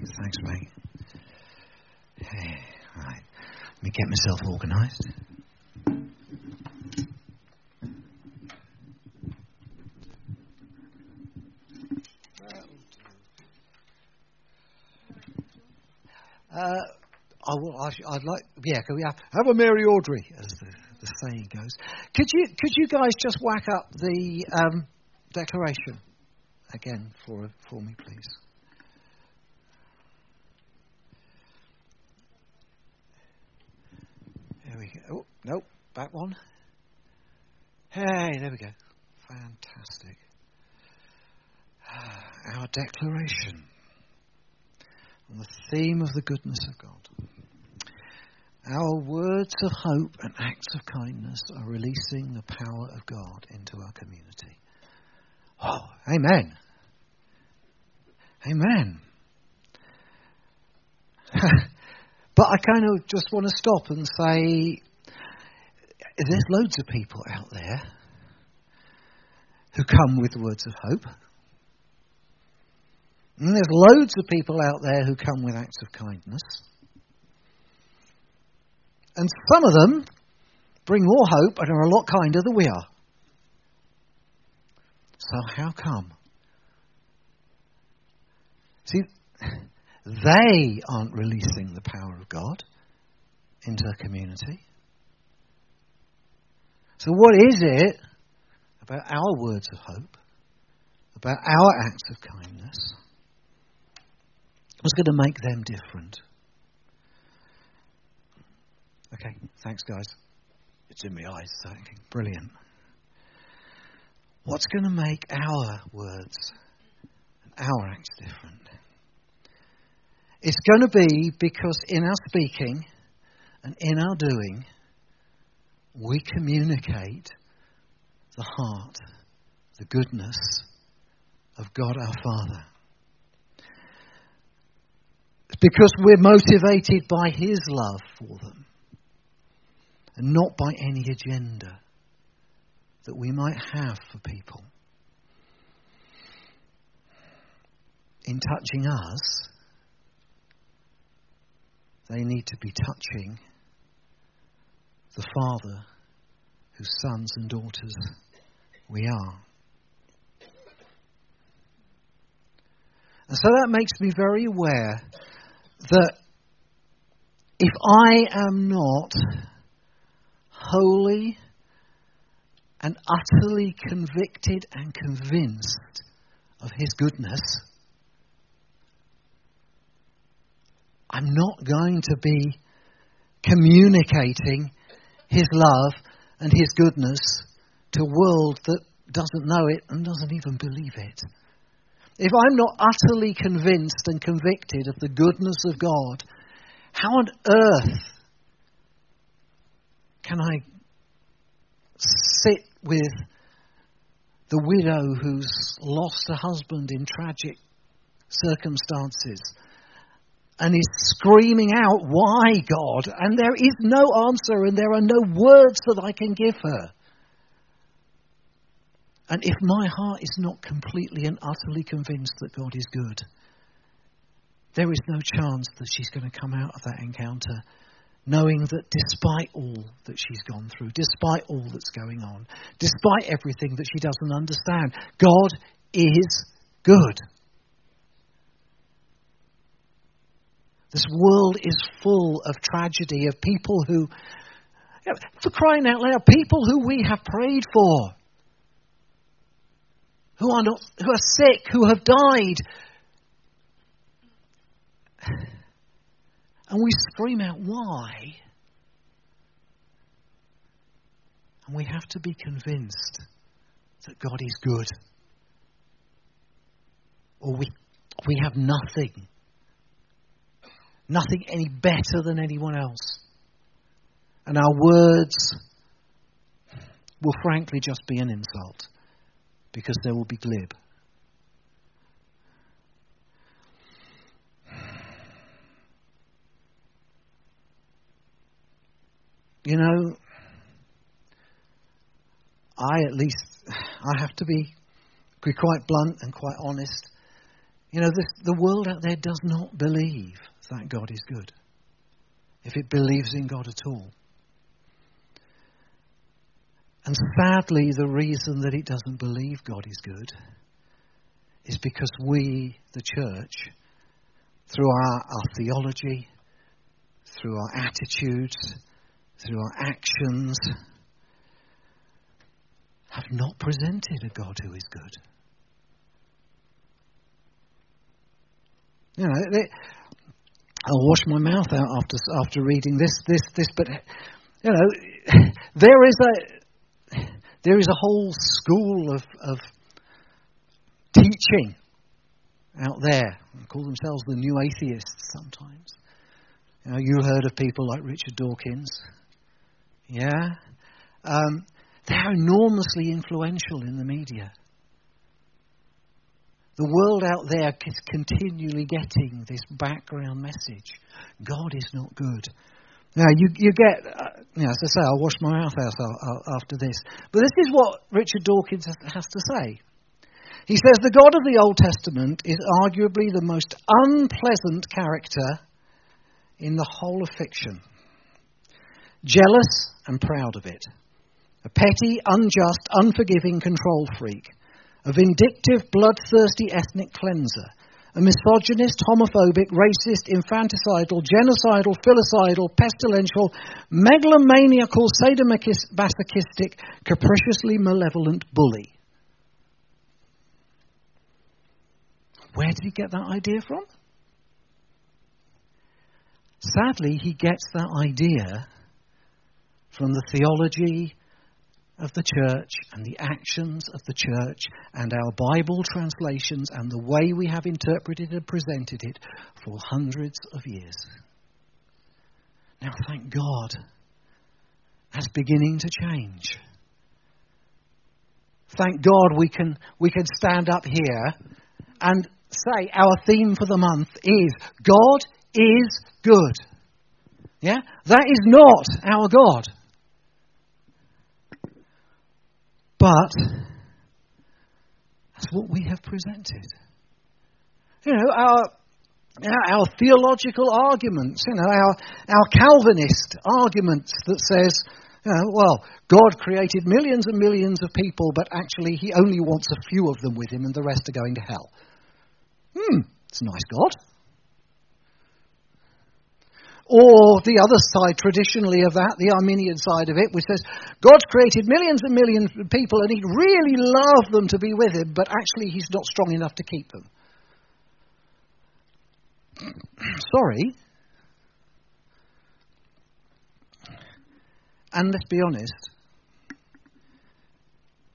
Thanks, mate. Hey, right. Let me get myself organised. Uh, I will, I, would like, yeah, can we have, have a Mary Audrey, as the, the saying goes. Could you, could you guys just whack up the um, declaration again for, for me, please? There we go. Oh, nope, back one. Hey, there we go. Fantastic. Our declaration on the theme of the goodness of God. Our words of hope and acts of kindness are releasing the power of God into our community. Oh, amen. Amen. but I kind of just want to stop and say there's loads of people out there who come with words of hope. And there's loads of people out there who come with acts of kindness. And some of them bring more hope and are a lot kinder than we are. So, how come? See, they aren't releasing the power of God into a community. So, what is it about our words of hope, about our acts of kindness, was going to make them different. Okay, thanks, guys. It's in my eyes, so brilliant. What's going to make our words and our acts different? It's going to be because in our speaking and in our doing, we communicate the heart, the goodness of God our Father because we're motivated by His love for them and not by any agenda that we might have for people. In touching us, they need to be touching the Father whose sons and daughters we are. And so that makes me very aware that if I am not wholly and utterly convicted and convinced of His goodness, I'm not going to be communicating His love and His goodness to a world that doesn't know it and doesn't even believe it. If I'm not utterly convinced and convicted of the goodness of God, how on earth can I sit with the widow who's lost a husband in tragic circumstances and is screaming out, Why, God? And there is no answer and there are no words that I can give her. And if my heart is not completely and utterly convinced that God is good, there is no chance that she's going to come out of that encounter knowing that despite all that she's gone through, despite all that's going on, despite everything that she doesn't understand, God is good. This world is full of tragedy, of people who, for crying out loud, people who we have prayed for who are, not, who are sick, who have died. And we scream out, why? And we have to be convinced that God is good. Or we, we have nothing. Nothing any better than anyone else. And our words will frankly just be an insult because they will be glib. You know, I at least, I have to be, be quite blunt and quite honest. You know, this, the world out there does not believe that God is good, if it believes in God at all. And sadly, the reason that it doesn't believe God is good is because we, the church, through our, our theology, through our attitudes, through our actions, have not presented a God who is good. You know, I'll wash my mouth out after after reading this, this, this, but you know, there is a there is a whole school of, of teaching out there. They call themselves the new atheists sometimes. You know, you heard of people like Richard Dawkins. Yeah? Um, they are enormously influential in the media. The world out there is continually getting this background message God is not good. Now, you, you get, uh, you know, as I say, I'll wash my mouth out after this. But this is what Richard Dawkins has to say. He says the God of the Old Testament is arguably the most unpleasant character in the whole of fiction. Jealous and proud of it. A petty, unjust, unforgiving control freak a vindictive, bloodthirsty ethnic cleanser, a misogynist, homophobic, racist, infanticidal, genocidal, filicidal, pestilential, megalomaniacal, sadomasochistic, capriciously malevolent bully. Where did he get that idea from? Sadly, he gets that idea from the theology of the church and the actions of the church and our Bible translations and the way we have interpreted and presented it for hundreds of years. Now, thank God, that's beginning to change. Thank God we can, we can stand up here and say our theme for the month is God is good. Yeah? That is not our God. But that's what we have presented. You know, our, our theological arguments, you know, our, our Calvinist arguments that says, you know, well, God created millions and millions of people, but actually he only wants a few of them with him and the rest are going to hell. Hmm, it's a nice God. Or the other side, traditionally, of that, the Arminian side of it, which says God's created millions and millions of people and He'd really love them to be with Him, but actually He's not strong enough to keep them. Sorry. And let's be honest,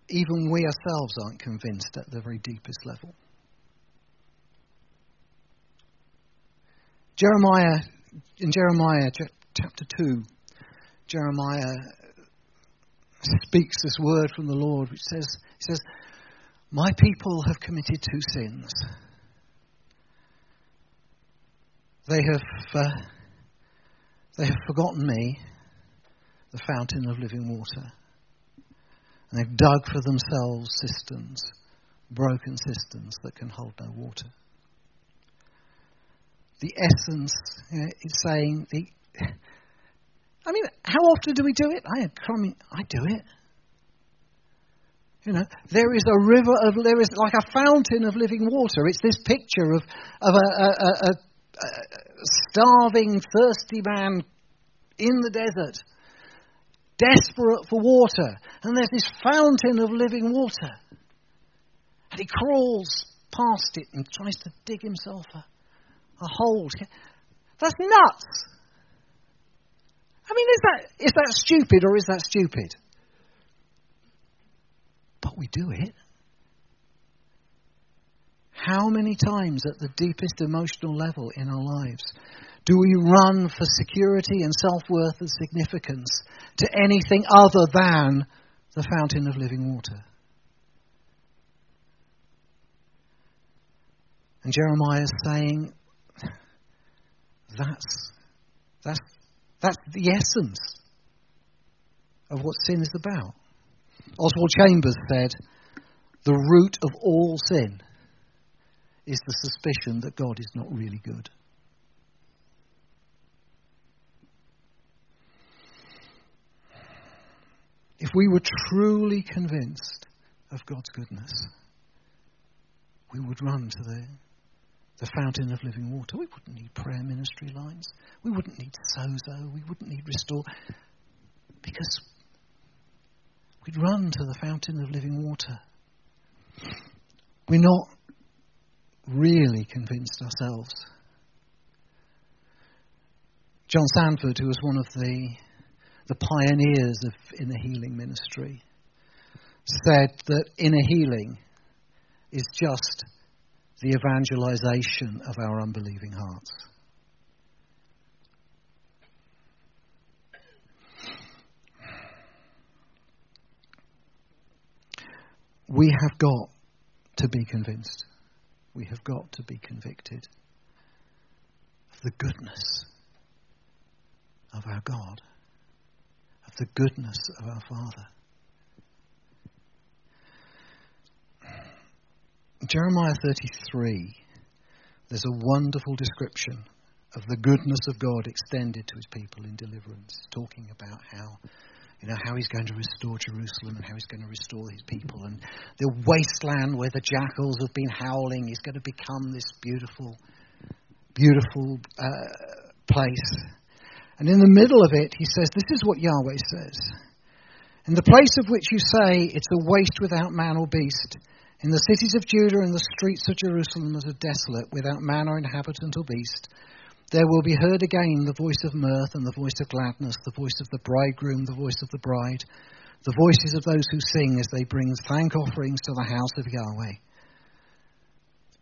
even we ourselves aren't convinced at the very deepest level. Jeremiah in Jeremiah chapter 2, Jeremiah speaks this word from the Lord, which says, he says, My people have committed two sins. They have, uh, they have forgotten me, the fountain of living water. And they've dug for themselves cisterns, broken cisterns that can hold no water the essence you know, is saying the. I mean, how often do we do it? I, I mean, I do it. You know, there is a river of, there is like a fountain of living water. It's this picture of, of a, a, a, a starving, thirsty man in the desert, desperate for water. And there's this fountain of living water. And he crawls past it and tries to dig himself a, a hold. That's nuts. I mean, is that, is that stupid or is that stupid? But we do it. How many times at the deepest emotional level in our lives do we run for security and self worth and significance to anything other than the fountain of living water? And Jeremiah is saying, that's, that's, that's the essence of what sin is about. Oswald Chambers said, the root of all sin is the suspicion that God is not really good. If we were truly convinced of God's goodness, we would run to the, the fountain of living water. We wouldn't need prayer ministry lines. We wouldn't need sozo. We wouldn't need restore. Because we'd run to the fountain of living water. We're not really convinced ourselves. John Sandford, who was one of the, the pioneers of inner healing ministry, said that inner healing is just the evangelization of our unbelieving hearts. We have got to be convinced. We have got to be convicted of the goodness of our God, of the goodness of our Father. Jeremiah 33, there's a wonderful description of the goodness of God extended to his people in deliverance, talking about how you know, how he's going to restore Jerusalem and how he's going to restore his people. And the wasteland where the jackals have been howling is going to become this beautiful, beautiful uh, place. And in the middle of it, he says, This is what Yahweh says. In the place of which you say it's a waste without man or beast, in the cities of Judah and the streets of Jerusalem that are desolate, without man or inhabitant or beast, there will be heard again the voice of mirth and the voice of gladness, the voice of the bridegroom, the voice of the bride, the voices of those who sing as they bring thank offerings to the house of Yahweh.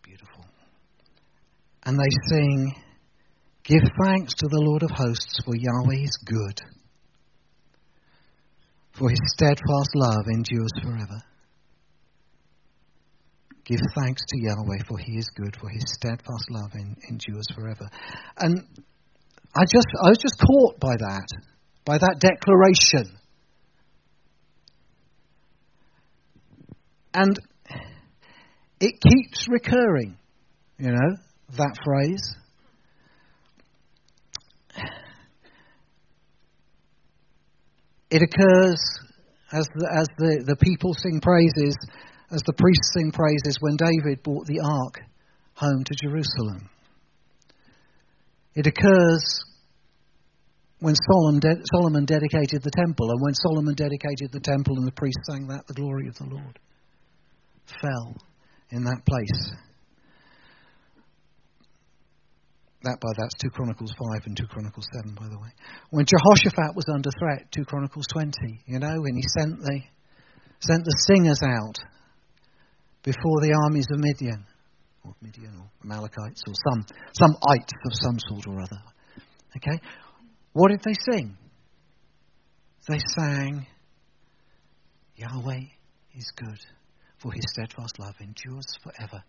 Beautiful. And they sing, Give thanks to the Lord of hosts, for Yahweh is good, for his steadfast love endures forever. Give thanks to Yahweh, for he is good, for his steadfast love endures forever. And I just I was just caught by that, by that declaration. And it keeps recurring, you know, that phrase. It occurs as the, as the, the people sing praises as the priests sing praises when David brought the ark home to Jerusalem. It occurs when Solomon, de- Solomon dedicated the temple, and when Solomon dedicated the temple and the priests sang that, the glory of the Lord fell in that place. That by that's 2 Chronicles 5 and 2 Chronicles 7, by the way. When Jehoshaphat was under threat, 2 Chronicles 20, you know, when he sent the, sent the singers out before the armies of Midian, or Midian or Amalekites, or some, some ites of some sort or other. Okay? What did they sing? They sang, Yahweh is good, for his steadfast love endures forever.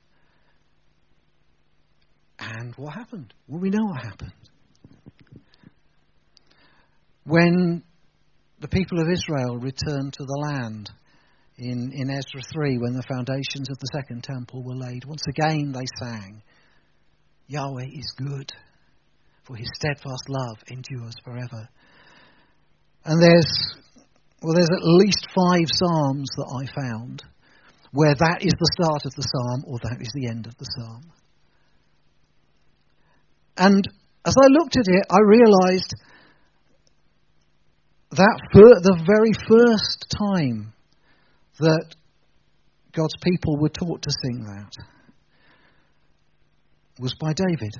And what happened? Well, we know what happened. When the people of Israel returned to the land, in, in Ezra 3 when the foundations of the second temple were laid. Once again they sang, Yahweh is good, for his steadfast love endures forever. And there's, well, there's at least five psalms that I found where that is the start of the psalm or that is the end of the psalm. And as I looked at it, I realized that for the very first time that God's people were taught to sing that was by David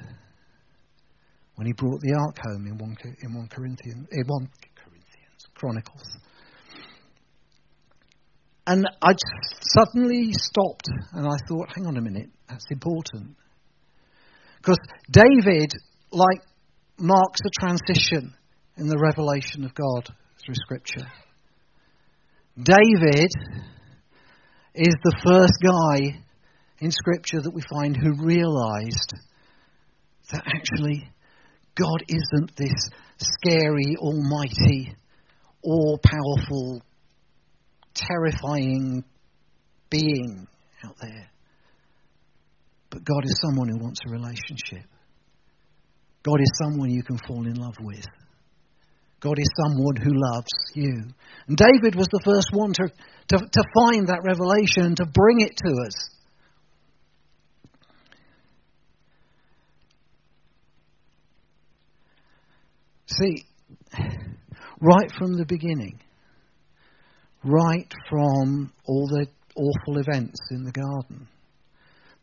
when he brought the ark home in 1, in 1 Corinthians, in 1 Corinthians, Chronicles. And I suddenly stopped and I thought, hang on a minute, that's important. Because David, like, marks a transition in the revelation of God through Scripture. David is the first guy in Scripture that we find who realized that actually God isn't this scary, almighty, all powerful, terrifying being out there. But God is someone who wants a relationship. God is someone you can fall in love with. God is someone who loves you. And David was the first one to, to, to find that revelation, to bring it to us. See, right from the beginning, right from all the awful events in the garden,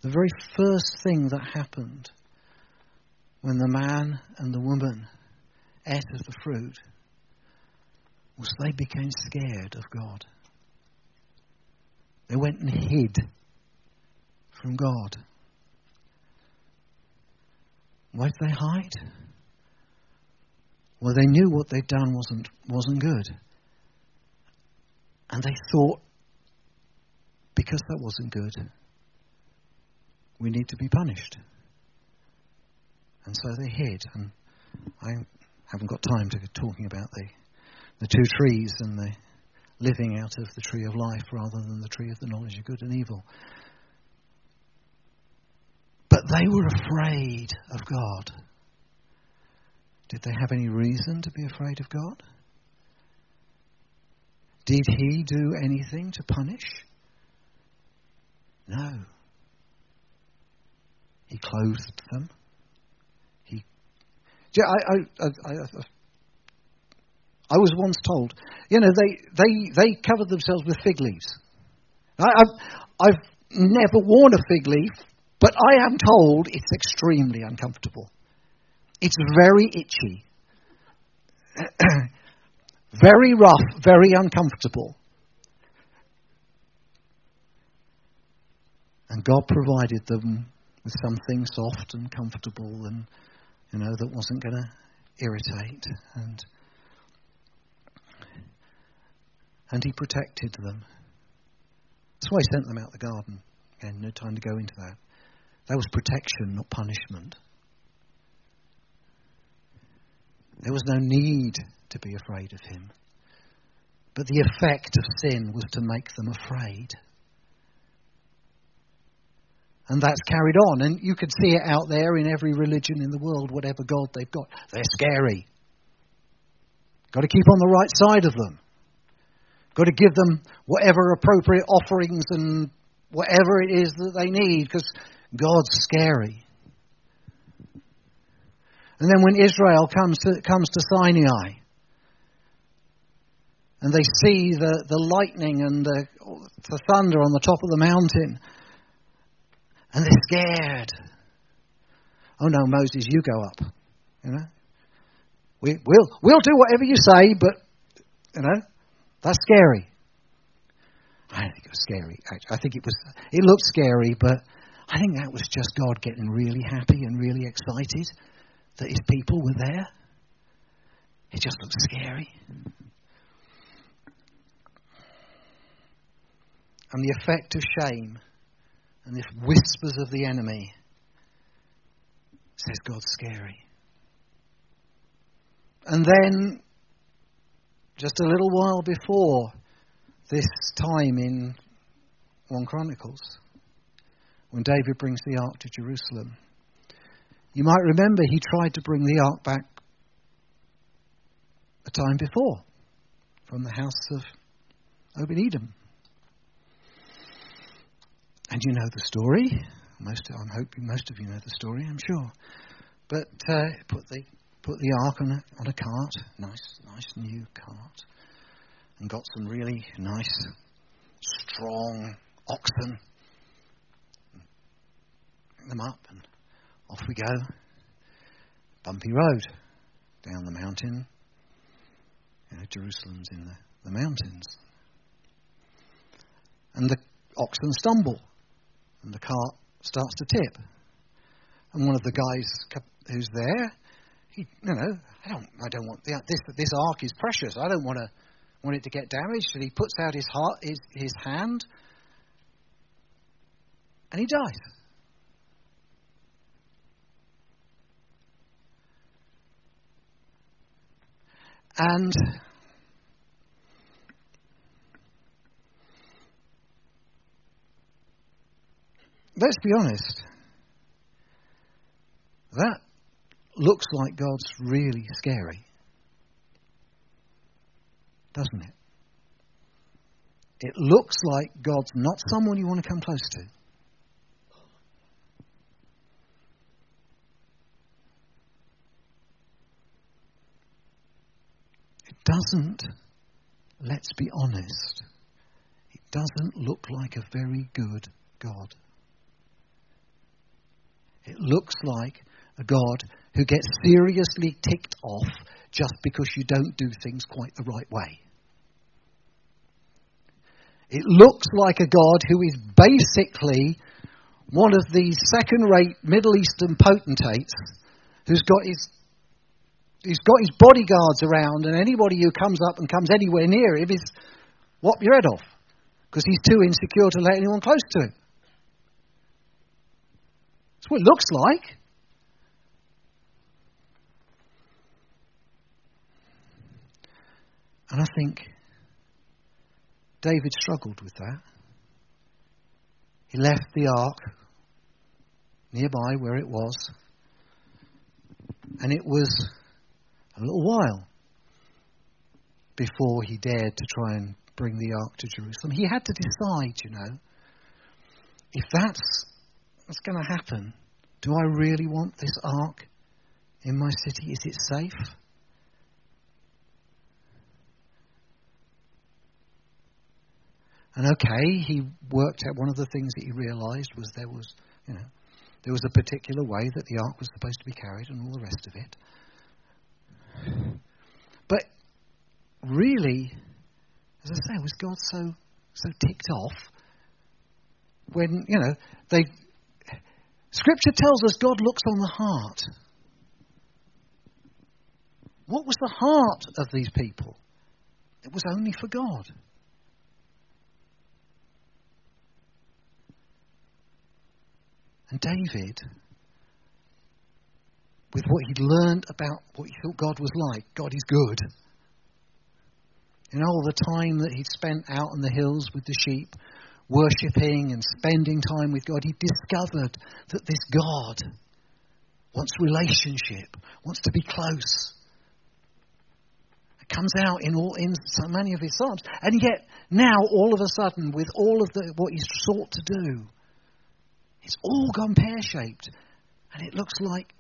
the very first thing that happened when the man and the woman ate of the fruit was they became scared of God. They went and hid from God. Why did they hide? Well, they knew what they'd done wasn't, wasn't good. And they thought, because that wasn't good, we need to be punished. And so they hid. And I haven't got time to get talking about the, the two trees and the living out of the tree of life rather than the tree of the knowledge of good and evil. But they were afraid of God. Did they have any reason to be afraid of God? Did he do anything to punish? No. He clothed them. He. Yeah, I, I, I, I, was once told, you know, they, they, they covered themselves with fig leaves. I, I've, I've never worn a fig leaf, but I am told it's extremely uncomfortable. It's very itchy, very rough, very uncomfortable. And God provided them with something soft and comfortable and, you know, that wasn't going to irritate. And, and He protected them. That's why He sent them out the garden. Again, no time to go into that. That was protection, not punishment. There was no need to be afraid of him. But the effect of sin was to make them afraid. And that's carried on. And you can see it out there in every religion in the world, whatever God they've got. They're scary. Got to keep on the right side of them. Got to give them whatever appropriate offerings and whatever it is that they need because God's scary. And then when Israel comes to, comes to Sinai, and they see the, the lightning and the, the thunder on the top of the mountain, and they're scared. Oh no, Moses, you go up. You know, we, we'll we'll do whatever you say, but you know, that's scary. I think it was scary. I think it was. It looked scary, but I think that was just God getting really happy and really excited that his people were there. It just looked scary. And the effect of shame and the whispers of the enemy says God's scary. And then, just a little while before this time in 1 Chronicles, when David brings the ark to Jerusalem, you might remember he tried to bring the ark back a time before from the house of Obed Edom. And you know the story. Most, I'm hoping most of you know the story, I'm sure. But uh, put the put the ark on a, on a cart, nice, nice new cart, and got some really nice, strong oxen. them up and off we go. Bumpy road down the mountain. You know, Jerusalem's in the, the mountains. And the oxen stumble, and the cart starts to tip. And one of the guys who's there, he, you know, I don't, I don't want the, this. This ark is precious. I don't want to want it to get damaged. And he puts out his heart, his, his hand, and he dies. And let's be honest, That looks like God's really scary. Doesn't it? It looks like God's not someone you want to come close to. It doesn't, let's be honest, it doesn't look like a very good God. It looks like a God who gets seriously ticked off just because you don't do things quite the right way. It looks like a God who is basically one of these second rate Middle Eastern potentates who's got his he's got his bodyguards around, and anybody who comes up and comes anywhere near him is whop your head off because he's too insecure to let anyone close to him. That's what it looks like. And I think David struggled with that. He left the ark nearby where it was, and it was a little while before he dared to try and bring the ark to Jerusalem. He had to decide, you know, if that's what's going to happen, do I really want this ark in my city? Is it safe? And okay, he worked out one of the things that he realized was there was, you know, there was a particular way that the ark was supposed to be carried and all the rest of it. But really, as I say, was God so so ticked off when, you know, they Scripture tells us God looks on the heart. What was the heart of these people? It was only for God. And David, with what he'd learned about what he thought God was like, God is good. In all the time that he'd spent out on the hills with the sheep, worshipping and spending time with God, he discovered that this God wants relationship, wants to be close. It comes out in all in so many of his psalms, and yet now all of a sudden, with all of the, what he's sought to do, it's all gone pear shaped. And it looks like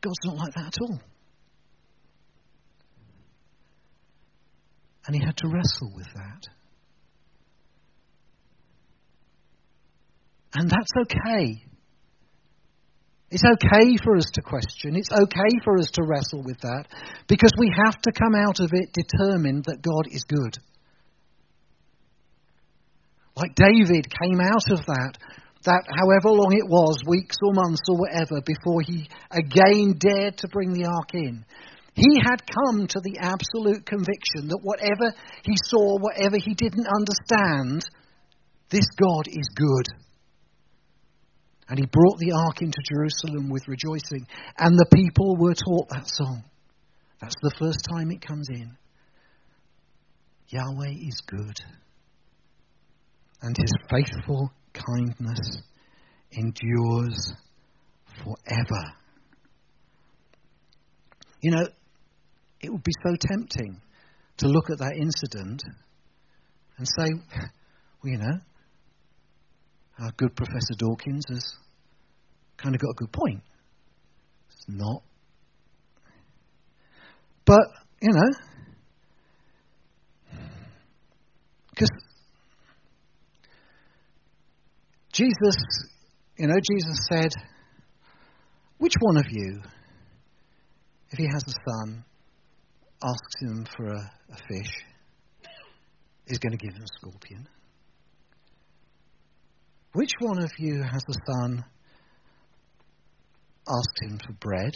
God's not like that at all. And he had to wrestle with that. And that's okay. It's okay for us to question. It's okay for us to wrestle with that because we have to come out of it determined that God is good. Like David came out of that that however long it was, weeks or months or whatever, before he again dared to bring the ark in, he had come to the absolute conviction that whatever he saw, whatever he didn't understand, this God is good. And he brought the ark into Jerusalem with rejoicing, and the people were taught that song. That's the first time it comes in. Yahweh is good, and his faithful kindness endures forever. You know, it would be so tempting to look at that incident and say, well, you know, our good Professor Dawkins has kind of got a good point. It's not. But, you know, because Jesus, you know, Jesus said, Which one of you, if he has a son, asks him for a, a fish, is going to give him a scorpion? Which one of you has a son, asks him for bread,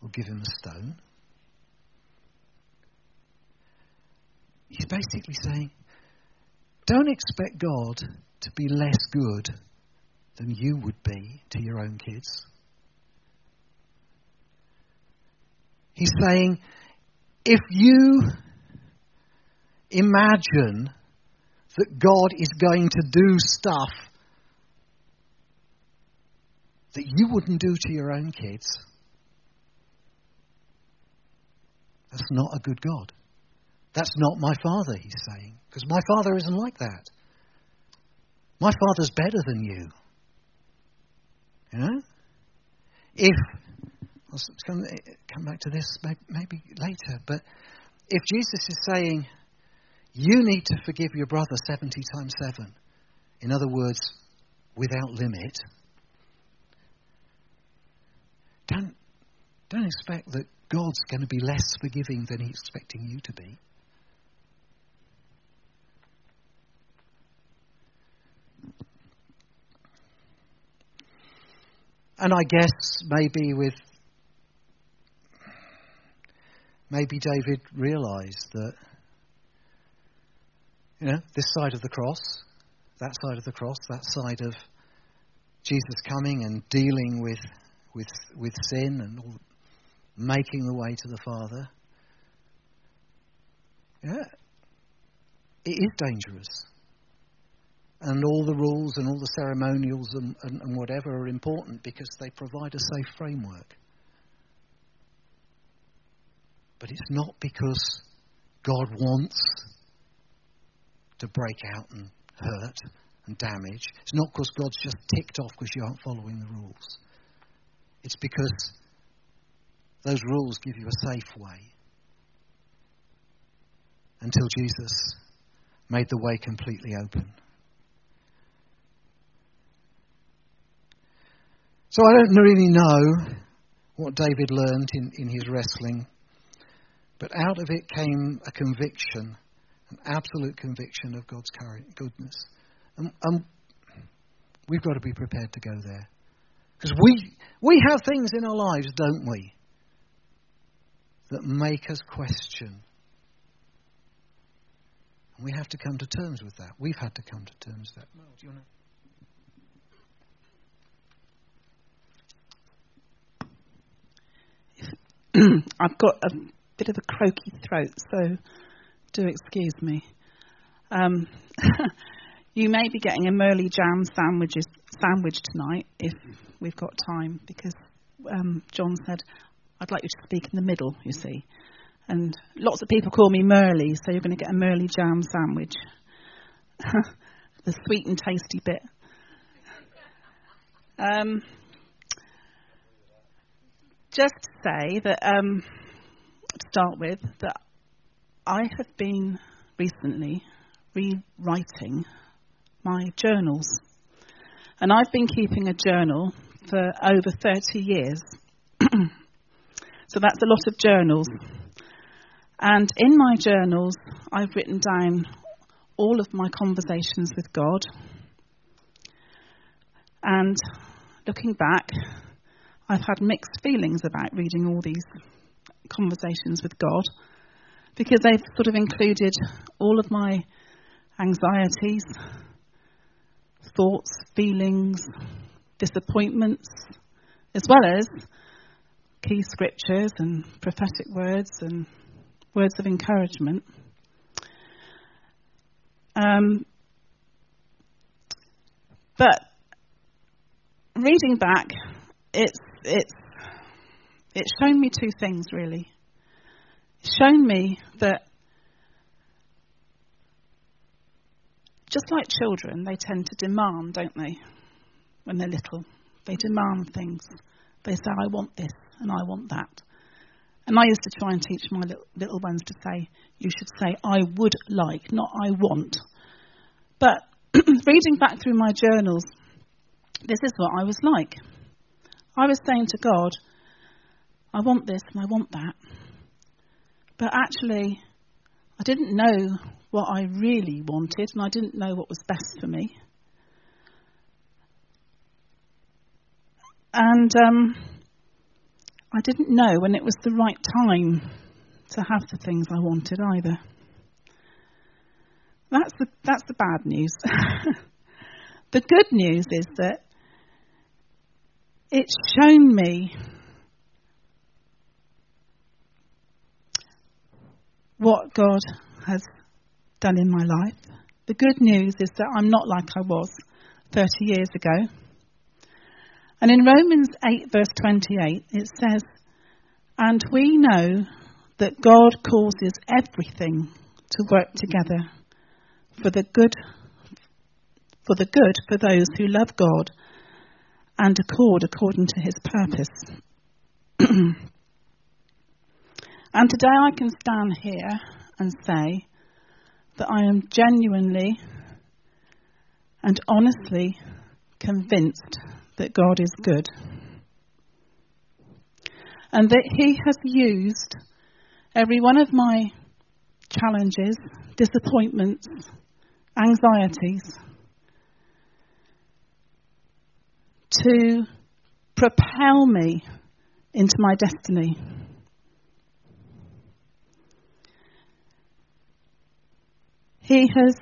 will give him a stone? He's basically saying, don't expect God to be less good than you would be to your own kids. He's saying, if you imagine that God is going to do stuff that you wouldn't do to your own kids, that's not a good God. That's not my father, he's saying. Because my father isn't like that. My father's better than you. You know? If, I'll come, eh, come back to this maybe later, but if Jesus is saying, you need to forgive your brother 70 times 7, in other words, without limit, don't, don't expect that God's going to be less forgiving than He's expecting you to be. And I guess maybe with maybe David realized that you know this side of the cross, that side of the cross, that side of Jesus coming and dealing with with with sin and all, making the way to the Father. Yeah, it is dangerous. And all the rules and all the ceremonials and, and, and whatever are important because they provide a safe framework. But it's not because God wants to break out and hurt and damage. It's not because God's just ticked off because you aren't following the rules. It's because those rules give you a safe way until Jesus made the way completely open. So I don't really know what David learned in, in his wrestling, but out of it came a conviction, an absolute conviction of God's goodness. And, and we've got to be prepared to go there. Because we, we have things in our lives, don't we, that make us question. And we have to come to terms with that. We've had to come to terms with that. Mel, do you want to? I've got a bit of a croaky throat, so do excuse me. Um, you may be getting a Murley jam sandwiches, sandwich tonight if we've got time, because um, John said, I'd like you to speak in the middle, you see. And lots of people call me Murley, so you're going to get a Murley jam sandwich. the sweet and tasty bit. Um, just to say that, um, to start with, that I have been recently rewriting my journals. And I've been keeping a journal for over 30 years. so that's a lot of journals. And in my journals, I've written down all of my conversations with God. And looking back, I've had mixed feelings about reading all these conversations with God because they've sort of included all of my anxieties, thoughts, feelings, disappointments, as well as key scriptures and prophetic words and words of encouragement. Um, but reading back, it's it's it's shown me two things really. It's shown me that just like children, they tend to demand, don't they? When they're little, they demand things. They say, "I want this and I want that." And I used to try and teach my little, little ones to say, "You should say I would like, not I want." But reading back through my journals, this is what I was like. I was saying to God, I want this and I want that. But actually, I didn't know what I really wanted and I didn't know what was best for me. And um, I didn't know when it was the right time to have the things I wanted either. That's the, that's the bad news. the good news is that it's shown me what God has done in my life. The good news is that I'm not like I was 30 years ago. And in Romans 8, verse 28, it says, And we know that God causes everything to work together for the good for the good for those who love God and accord according to his purpose. and today I can stand here and say that I am genuinely and honestly convinced that God is good. And that He has used every one of my challenges, disappointments, anxieties to propel me into my destiny. He has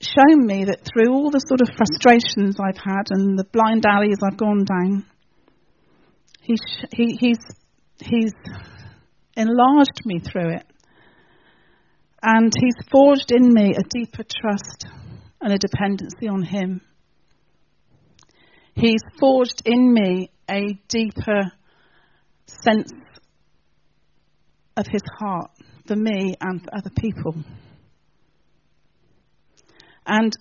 shown me that through all the sort of frustrations I've had and the blind alleys I've gone down, he's, he, he's, he's enlarged me through it. And he's forged in me a deeper trust and a dependency on him. He's forged in me a deeper sense of his heart for me and for other people. And,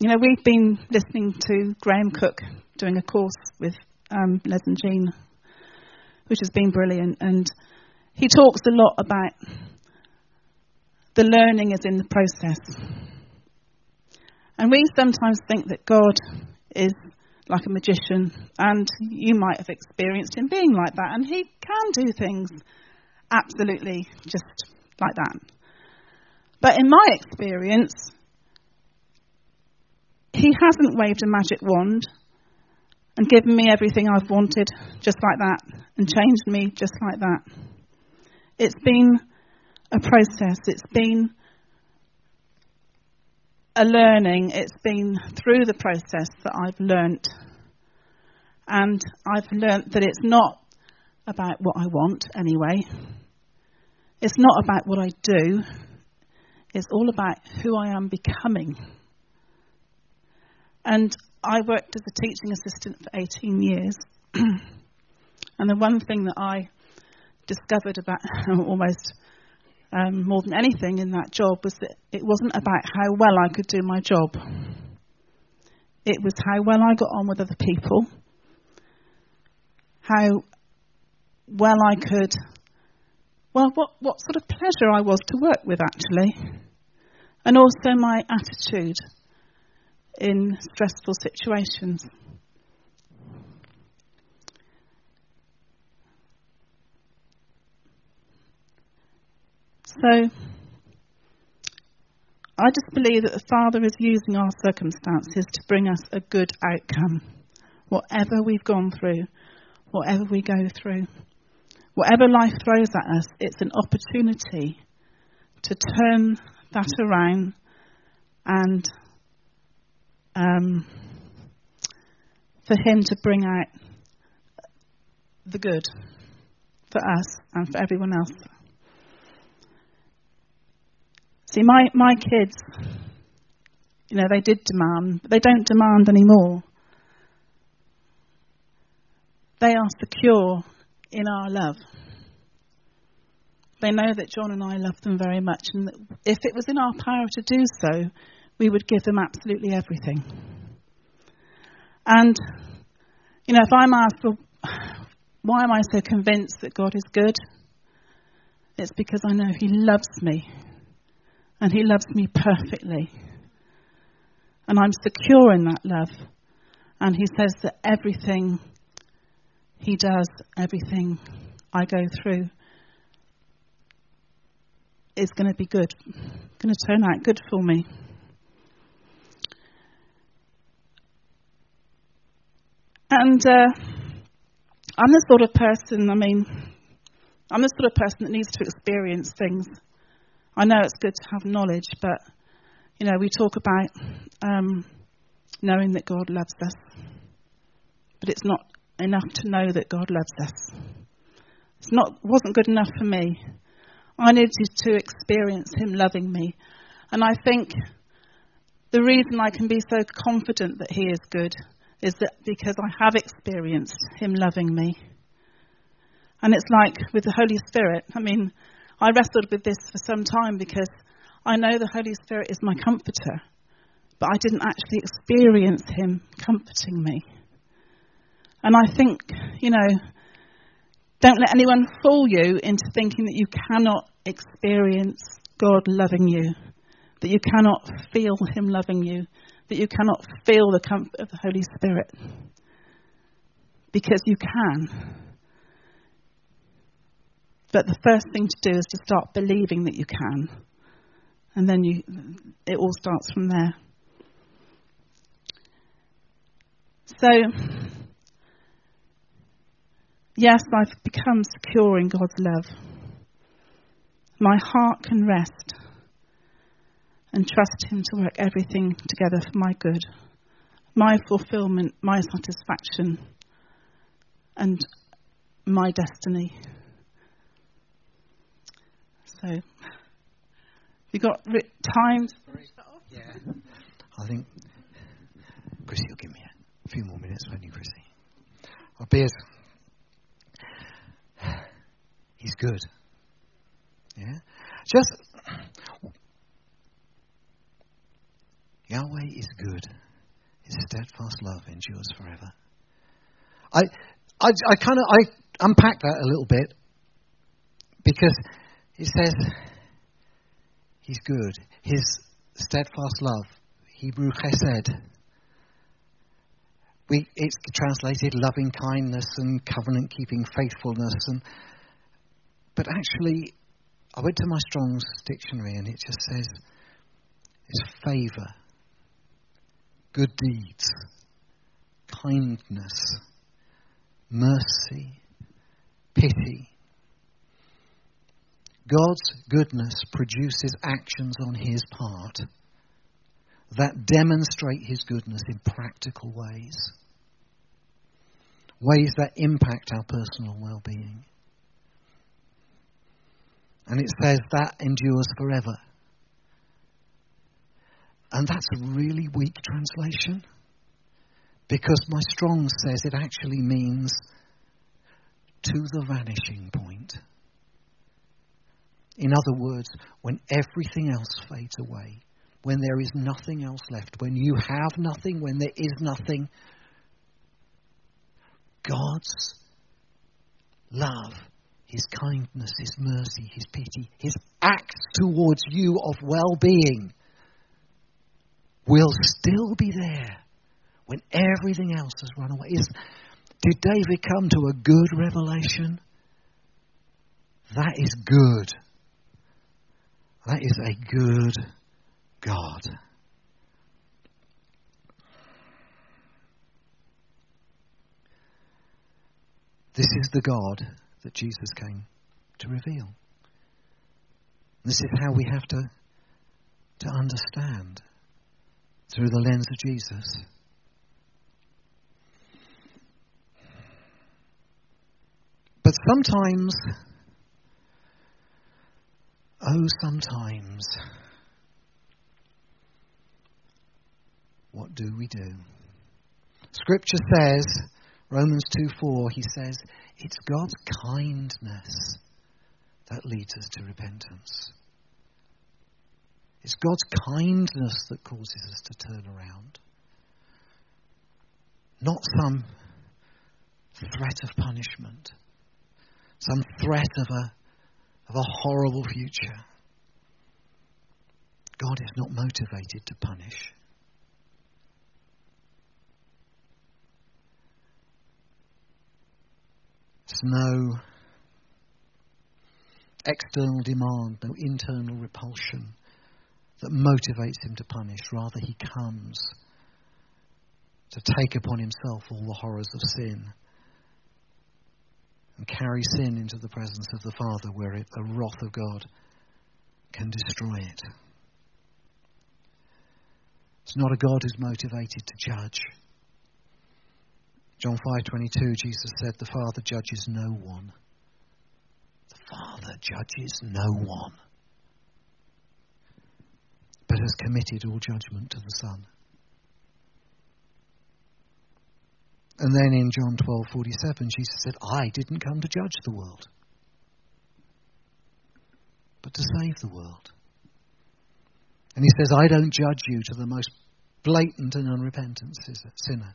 you know, we've been listening to Graham Cooke doing a course with um, Les and Jean, which has been brilliant. And he talks a lot about the learning is in the process. And we sometimes think that God is like a magician, and you might have experienced him being like that, and he can do things absolutely just like that. But in my experience, he hasn't waved a magic wand and given me everything I've wanted just like that and changed me just like that. It's been a process, it's been a learning, it's been through the process that I've learnt. And I've learnt that it's not about what I want anyway. It's not about what I do. It's all about who I am becoming. And I worked as a teaching assistant for 18 years. and the one thing that I discovered about almost um, more than anything in that job was that it wasn't about how well I could do my job. It was how well I got on with other people, how well I could, well, what, what sort of pleasure I was to work with actually, and also my attitude in stressful situations. So, I just believe that the Father is using our circumstances to bring us a good outcome. Whatever we've gone through, whatever we go through, whatever life throws at us, it's an opportunity to turn that around and um, for Him to bring out the good for us and for everyone else. See, my, my kids, you know, they did demand, but they don't demand anymore. They are secure in our love. They know that John and I love them very much, and that if it was in our power to do so, we would give them absolutely everything. And, you know, if I'm asked, well, why am I so convinced that God is good? It's because I know He loves me and He loves me perfectly. And I'm secure in that love. And He says that everything He does, everything I go through, is going to be good, going to turn out good for me. And uh, I'm the sort of person, I mean, I'm the sort of person that needs to experience things. I know it's good to have knowledge, but, you know, we talk about um, knowing that God loves us. But it's not enough to know that God loves us. It's not wasn't good enough for me. I needed to experience Him loving me. And I think the reason I can be so confident that He is good is that because I have experienced Him loving me. And it's like with the Holy Spirit. I mean, I wrestled with this for some time because I know the Holy Spirit is my comforter, but I didn't actually experience Him comforting me. And I think, you know, don't let anyone fool you into thinking that you cannot experience God loving you, that you cannot feel Him loving you, that you cannot feel the comfort of the Holy Spirit. Because you can. But the first thing to do is to start believing that you can. And then you, it all starts from there. So, yes, I've become secure in God's love. My heart can rest and trust Him to work everything together for my good, my fulfillment, my satisfaction, and my destiny. So, you got time? Yeah. I think Chrissy will give me a few more minutes, won't you, Chrissy? Our beers. He's good. Yeah? Just. Yahweh is good. His steadfast love endures forever. I, I, I kind of I unpack that a little bit because it says he's good. His steadfast love, Hebrew chesed. We, it's translated loving kindness and covenant keeping faithfulness and but actually, I went to my Strong's dictionary and it just says it's favour, good deeds, kindness, mercy, pity. God's goodness produces actions on his part that demonstrate his goodness in practical ways, ways that impact our personal well being. And it says that endures forever. And that's a really weak translation because my strong says it actually means to the vanishing point. In other words, when everything else fades away, when there is nothing else left, when you have nothing, when there is nothing, God's love his kindness, His mercy, His pity, His acts towards you of well being will still be there when everything else has run away. Is, did David come to a good revelation? That is good. That is a good God. This is the God that Jesus came to reveal. This is how we have to, to understand through the lens of Jesus. But sometimes, oh, sometimes, what do we do? Scripture says, Romans 2 4, he says, it's God's kindness that leads us to repentance. It's God's kindness that causes us to turn around. Not some threat of punishment, some threat of a, of a horrible future. God is not motivated to punish. There's no external demand, no internal repulsion that motivates him to punish. Rather, he comes to take upon himself all the horrors of sin and carry sin into the presence of the Father, where it, the wrath of God can destroy it. It's not a God who's motivated to judge. John 5:22 Jesus said the Father judges no one. The Father judges no one. But has committed all judgment to the Son. And then in John 12:47 Jesus said, "I didn't come to judge the world, but to save the world." And he says, "I don't judge you to the most blatant and unrepentant sinner."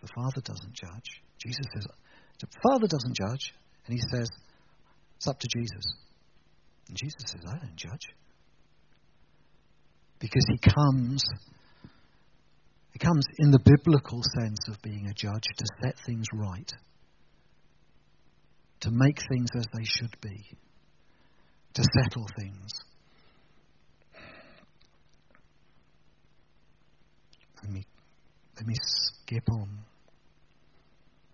The Father doesn't judge. Jesus says, the Father doesn't judge. And he says, it's up to Jesus. And Jesus says, I don't judge. Because he comes, he comes in the biblical sense of being a judge to set things right, to make things as they should be, to settle things. Let me, let me skip on.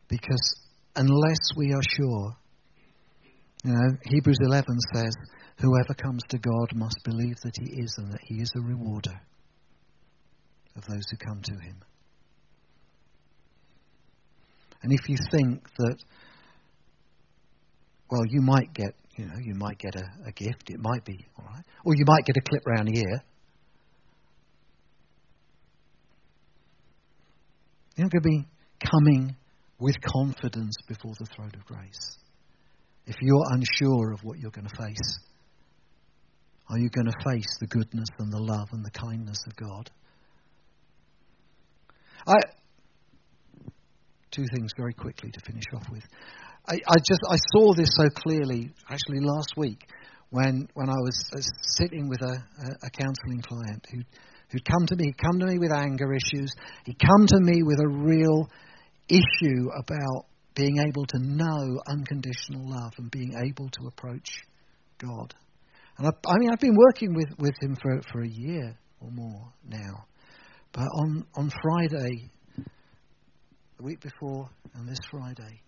Because unless we are sure, you know, Hebrews 11 says, whoever comes to God must believe that he is and that he is a rewarder of those who come to him. And if you think that, well, you might get, you know, you might get a, a gift, it might be, all right, or you might get a clip round the ear. You're going to be coming with confidence before the throne of grace. If you're unsure of what you're going to face, are you going to face the goodness and the love and the kindness of God? I two things very quickly to finish off with. I, I just I saw this so clearly actually last week when when I was uh, sitting with a, a, a counselling client who who'd come to me come to me with anger issues. He'd come to me with a real issue about being able to know unconditional love and being able to approach God. And I, I mean, I've been working with, with him for, for a year or more now. But on, on Friday, the week before, and this Friday,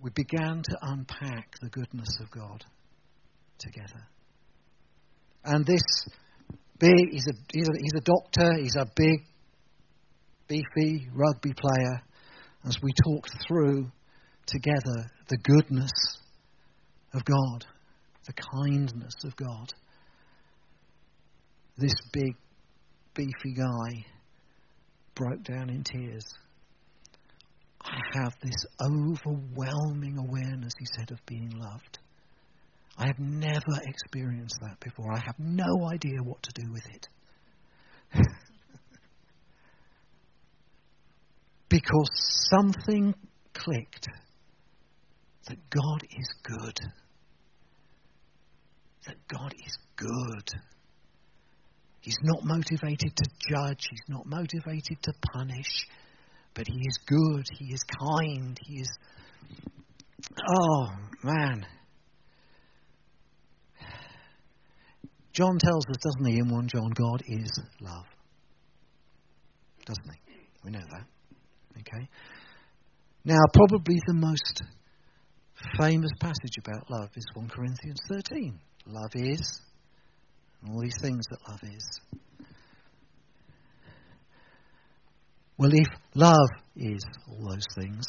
we began to unpack the goodness of God together. And this big, he's a, he's a, he's a doctor, he's a big, beefy rugby player as we talked through together the goodness of God, the kindness of God. This big, beefy guy broke down in tears. I have this overwhelming awareness, he said, of being loved. I have never experienced that before. I have no idea what to do with it. because something clicked that God is good. That God is good. He's not motivated to judge, He's not motivated to punish, but He is good, He is kind, He is. Oh, man. John tells us, doesn't he, in 1 John, God is love. Doesn't he? We know that. Okay? Now, probably the most famous passage about love is 1 Corinthians 13. Love is, all these things that love is. Well, if love is all those things,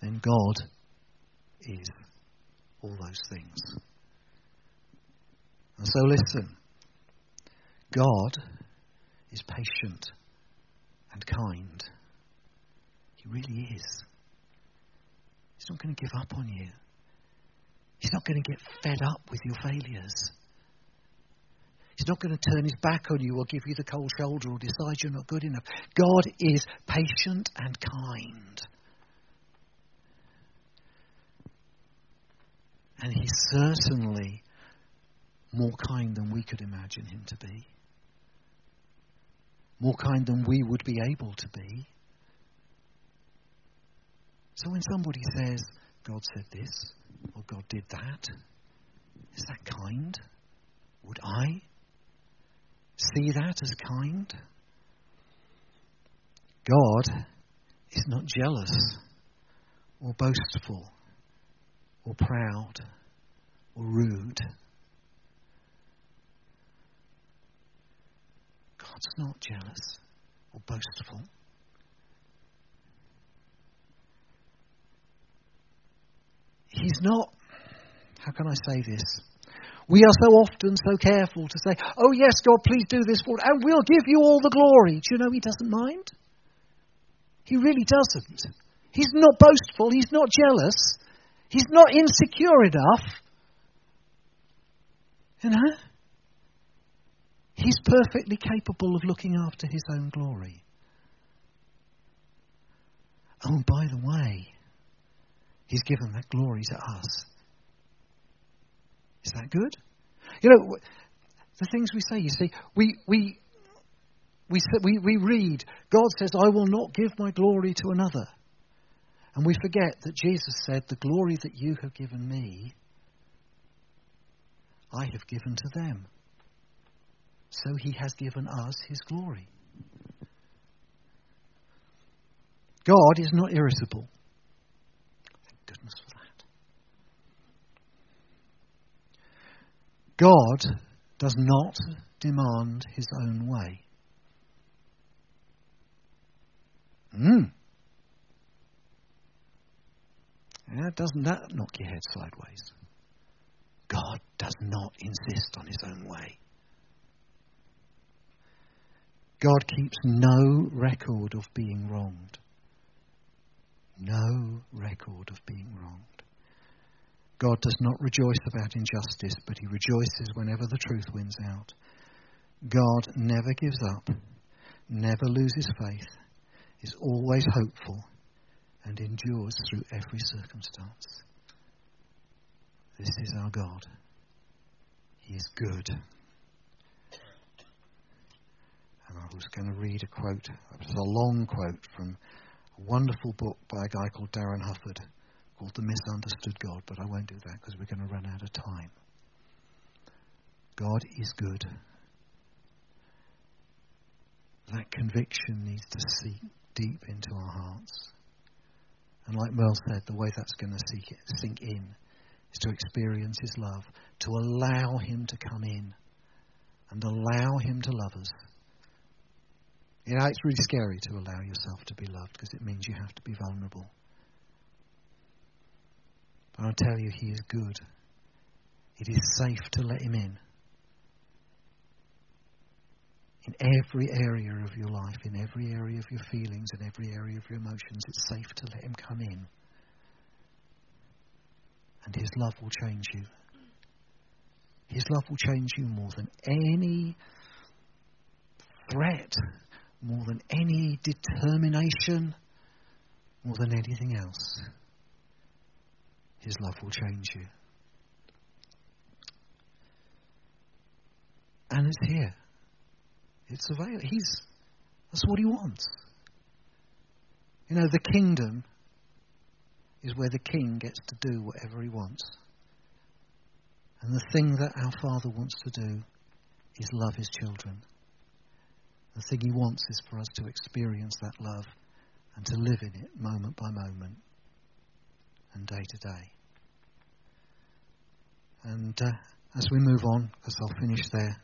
then God is all those things. And so listen God is patient and kind. He really is. He's not going to give up on you. He's not going to get fed up with your failures. He's not going to turn his back on you or give you the cold shoulder or decide you're not good enough. God is patient and kind. And he's certainly more kind than we could imagine him to be. More kind than we would be able to be. So when somebody says, God said this, or God did that, is that kind? Would I see that as kind? God is not jealous or boastful or proud or rude. God's not jealous or boastful. He's not, how can I say this? We are so often so careful to say, Oh, yes, God, please do this for us, and we'll give you all the glory. Do you know He doesn't mind? He really doesn't. He's not boastful. He's not jealous. He's not insecure enough. You know? He's perfectly capable of looking after his own glory. Oh, and by the way, he's given that glory to us. Is that good? You know, the things we say, you see, we, we, we, we, we read, God says, I will not give my glory to another. And we forget that Jesus said, The glory that you have given me, I have given to them. So he has given us his glory. God is not irritable. Thank goodness for that. God does not demand his own way. Hmm. Yeah, doesn't that knock your head sideways? God does not insist on his own way. God keeps no record of being wronged. No record of being wronged. God does not rejoice about injustice, but he rejoices whenever the truth wins out. God never gives up, never loses faith, is always hopeful, and endures through every circumstance. This is our God. He is good. And I was going to read a quote, it was a long quote from a wonderful book by a guy called Darin Hufford called The Misunderstood God, but I won't do that because we're going to run out of time. God is good. That conviction needs to seep deep into our hearts. And like Mel said, the way that's going to sink in is to experience His love, to allow Him to come in and allow Him to love us. You know, it's really scary to allow yourself to be loved because it means you have to be vulnerable. But I tell you, He is good. It is safe to let Him in in every area of your life, in every area of your feelings, in every area of your emotions. It's safe to let Him come in. And His love will change you. His love will change you more than any threat, more than any determination, more than anything else. His love will change you. And it's here. It's available. He's that's what he wants. You know, the kingdom is where the king gets to do whatever he wants. And the thing that our Father wants to do is love his children. The thing he wants is for us to experience that love and to live in it moment by moment and day to day. And uh, as we move on, because I'll finish there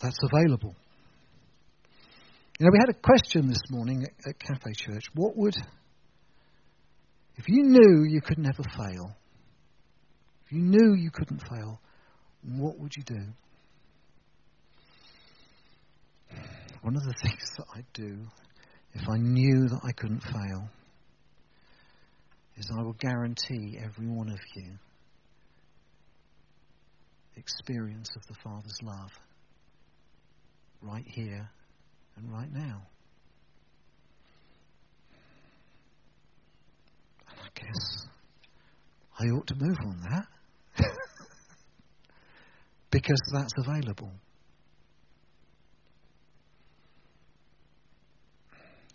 that's available. You know, we had a question this morning at, at Cafe Church. What would, if you knew you could never fail, if you knew you couldn't fail, what would you do? One of the things that I'd do if I knew that I couldn't fail is I will guarantee every one of you experience of the Father's love right here and right now. And I guess I ought to move on that because that's available.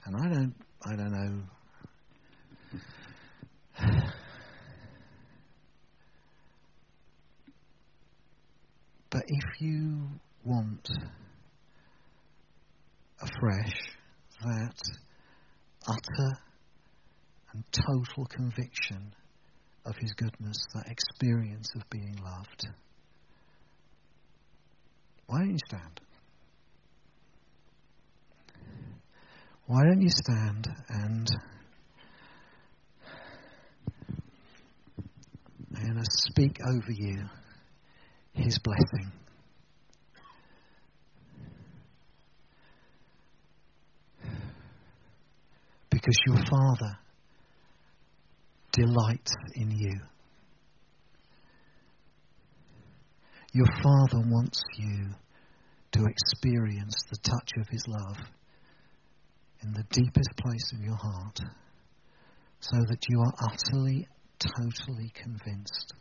And I don't, I don't know. If you want afresh that utter and total conviction of His goodness, that experience of being loved. Why don't you stand? Why don't you stand and I'm going to speak over you His blessing. Because your Father delights in you. Your Father wants you to experience the touch of His love in the deepest place of your heart so that you are utterly, totally convinced.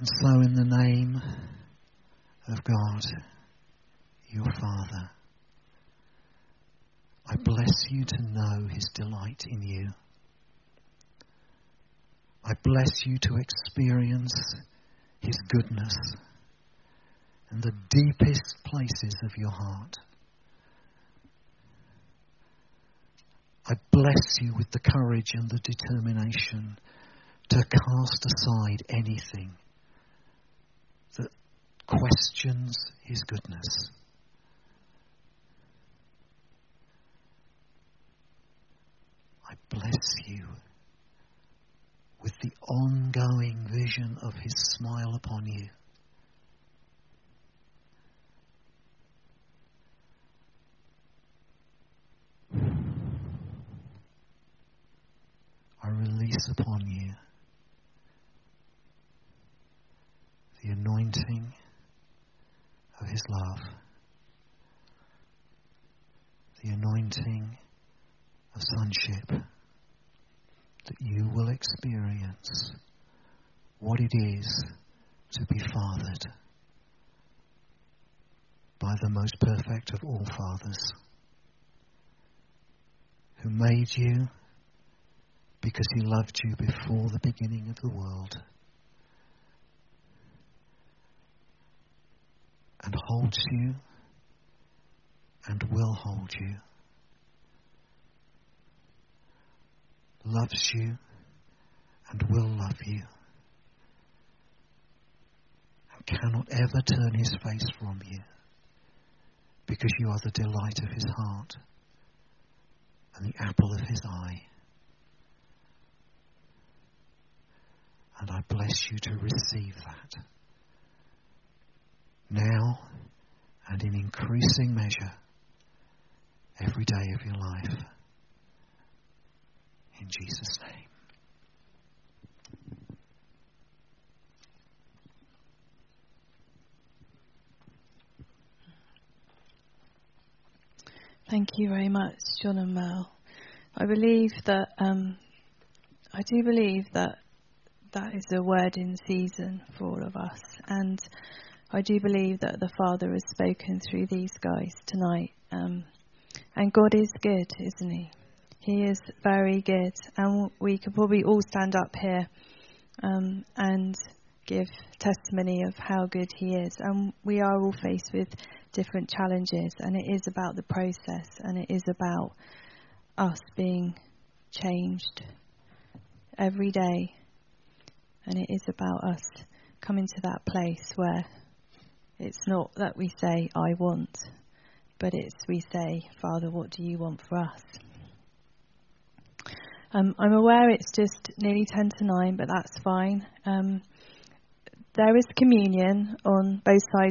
And so, in the name of God, your Father, I bless you to know His delight in you. I bless you to experience His goodness in the deepest places of your heart. I bless you with the courage and the determination to cast aside anything questions His goodness. I bless you with the ongoing vision of His smile upon you. I release upon you the anointing of His love, the anointing of sonship, that you will experience what it is to be fathered by the most perfect of all fathers, who made you because he loved you before the beginning of the world and holds you and will hold you, loves you and will love you, and cannot ever turn his face from you because you are the delight of his heart and the apple of his eye. And I bless you to receive that now and in increasing measure every day of your life. In Jesus' name. Thank you very much, John and Mel. I believe that um, I do believe that that is a word in season for all of us, and I do believe that the Father has spoken through these guys tonight. Um, and God is good, isn't He? He is very good, and we could probably all stand up here um, and give testimony of how good He is. And we are all faced with different challenges, and it is about the process, and it is about us being changed every day, and it is about us coming to that place where it's not that we say, I want, but it's we say, Father, what do you want for us? Um, I'm aware it's just nearly 10 to 9, but that's fine. Um, there is communion on both sides